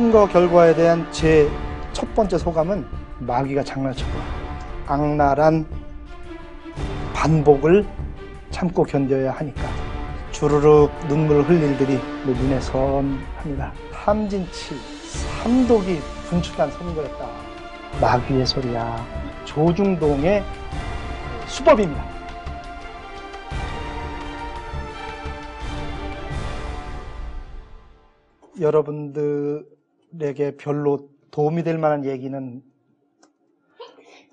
선거 결과에 대한 제 첫 번째 소감은 마귀가 장난쳤고 악랄한 반복을 참고 견뎌야 하니까 주르륵 눈물 흘릴 일들이 내 눈에 선합니다. 탐진치, 삼독이 분출한 선거였다. 마귀의 소리야. 조중동의 수법입니다. 여러분들 에게 별로 도움이 될 만한 얘기는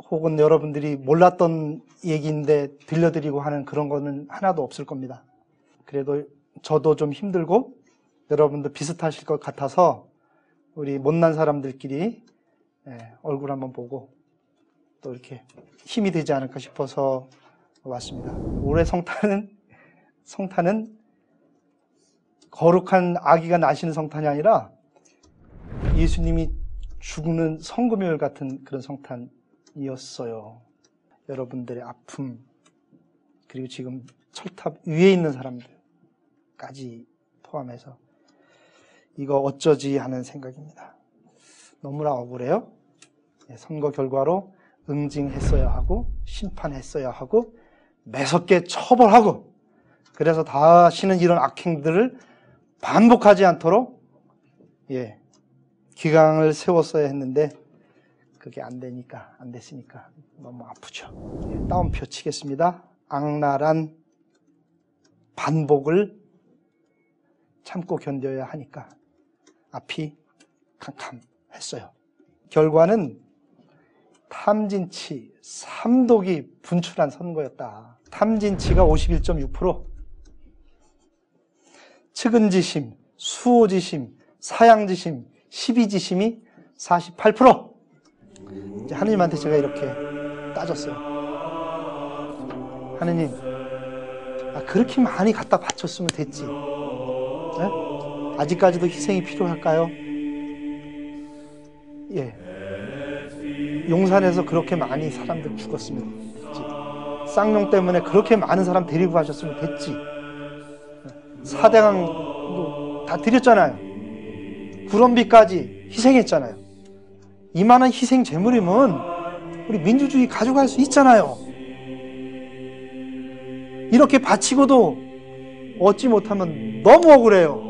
혹은 여러분들이 몰랐던 얘기인데 들려드리고 하는 그런 거는 하나도 없을 겁니다. 그래도 저도 좀 힘들고 여러분도 비슷하실 것 같아서 우리 못난 사람들끼리 예, 얼굴 한번 보고 또 이렇게 힘이 되지 않을까 싶어서 왔습니다. 올해 성탄은 성탄은 거룩한 아기가 나시는 성탄이 아니라 예수님이 죽는 성금요일 같은 그런 성탄이었어요. 여러분들의 아픔 그리고 지금 철탑 위에 있는 사람들까지 포함해서 이거 어쩌지 하는 생각입니다. 너무나 억울해요. 예, 선거 결과로 응징했어야 하고 심판했어야 하고 매섭게 처벌하고 그래서 다시는 이런 악행들을 반복하지 않도록 예 기강을 세웠어야 했는데 그게 안 되니까 안 됐으니까 너무 아프죠. 예, 따옴표 치겠습니다. 악랄한 반복을 참고 견뎌야 하니까 앞이 캄캄했어요. 결과는 탐진치, 삼독이 분출한 선거였다. 탐진치가 51.6%, 측은지심, 수호지심, 사양지심, 시비지심이 48%. 이제 하느님한테 제가 이렇게 따졌어요. 하느님, 아, 그렇게 많이 갖다 바쳤으면 됐지. 네? 아직까지도 희생이 필요할까요? 예. 용산에서 그렇게 많이 사람들 죽었으면 됐지. 쌍용 때문에 그렇게 많은 사람 데리고 가셨으면 됐지. 사대강도 다 드렸잖아요. 구럼비까지 희생했잖아요. 이만한 희생 제물이면 우리 민주주의 가져갈 수 있잖아요. 이렇게 바치고도 얻지 못하면 너무 억울해요.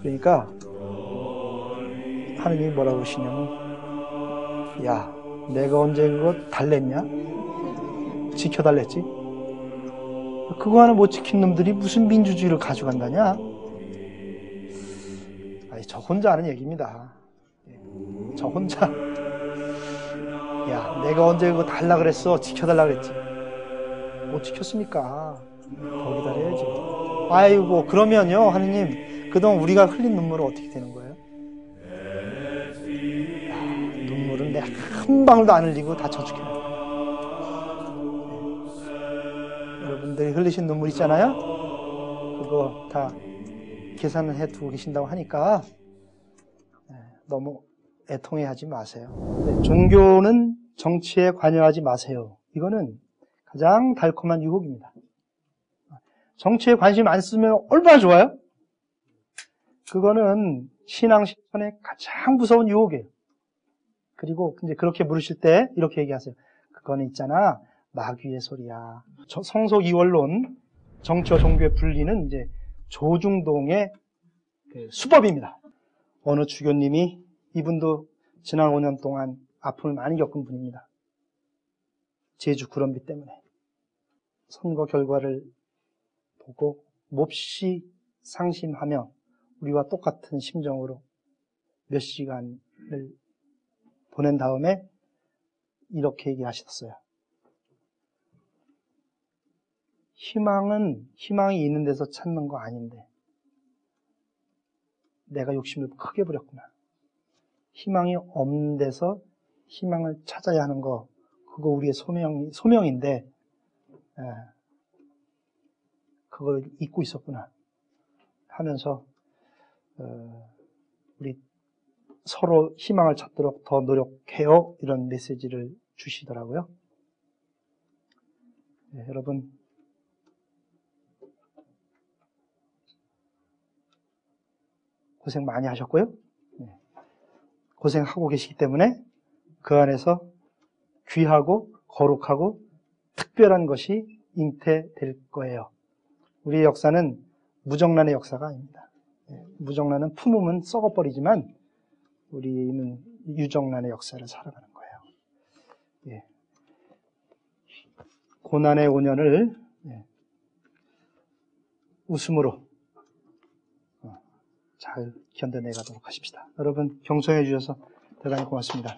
그러니까 하느님이 뭐라고 하시냐면 야 내가 언제 그거 달랬냐? 지켜달랬지? 그거 하나 못 지킨 놈들이 무슨 민주주의를 가져간다냐? 아니 저 혼자 하는 얘기입니다. 예, 저 혼자 야 내가 언제 그거 달라 그랬어 지켜달라 그랬지 못 지켰습니까? 더 기다려야지. 아이고 그러면요 하느님 그동안 우리가 흘린 눈물은 어떻게 되는 거예요? 야, 눈물은 내가 한 방울도 안 흘리고 다 저축해. 여러분들이 흘리신 눈물 있잖아요. 그거 다 계산을 해 두고 계신다고 하니까 네, 너무 애통해 하지 마세요. 네, 종교는 정치에 관여하지 마세요. 이거는 가장 달콤한 유혹입니다. 정치에 관심 안 쓰면 얼마나 좋아요? 그거는 신앙 실천의 가장 무서운 유혹이에요. 그리고 이제 그렇게 물으실 때 이렇게 얘기하세요. 그거는 있잖아. 마귀의 소리야. 성속 이원론, 정치와 종교의 분리는 이제 조중동의 그 수법입니다. 어느 주교님이 이분도 지난 5년 동안 아픔을 많이 겪은 분입니다. 제주 구럼비 때문에. 선거 결과를 보고 몹시 상심하며 우리와 똑같은 심정으로 몇 시간을 보낸 다음에 이렇게 얘기하셨어요. 희망은 희망이 있는 데서 찾는 거 아닌데 내가 욕심을 크게 부렸구나. 희망이 없는 데서 희망을 찾아야 하는 거 그거 우리의 소명 소명인데 에, 그걸 잊고 있었구나 하면서 어, 우리 서로 희망을 찾도록 더 노력해요 이런 메시지를 주시더라고요. 네, 여러분 고생 많이 하셨고요. 네. 고생하고 계시기 때문에 그 안에서 귀하고 거룩하고 특별한 것이 잉태될 거예요. 우리의 역사는 무정란의 역사가 아닙니다. 예, 무정란은 품으면 썩어버리지만 우리는 유정란의 역사를 살아가는 거예요. 예. 고난의 5년을 예, 웃음으로 어, 잘 견뎌내 가도록 하십시다. 여러분 경청해 주셔서 대단히 고맙습니다.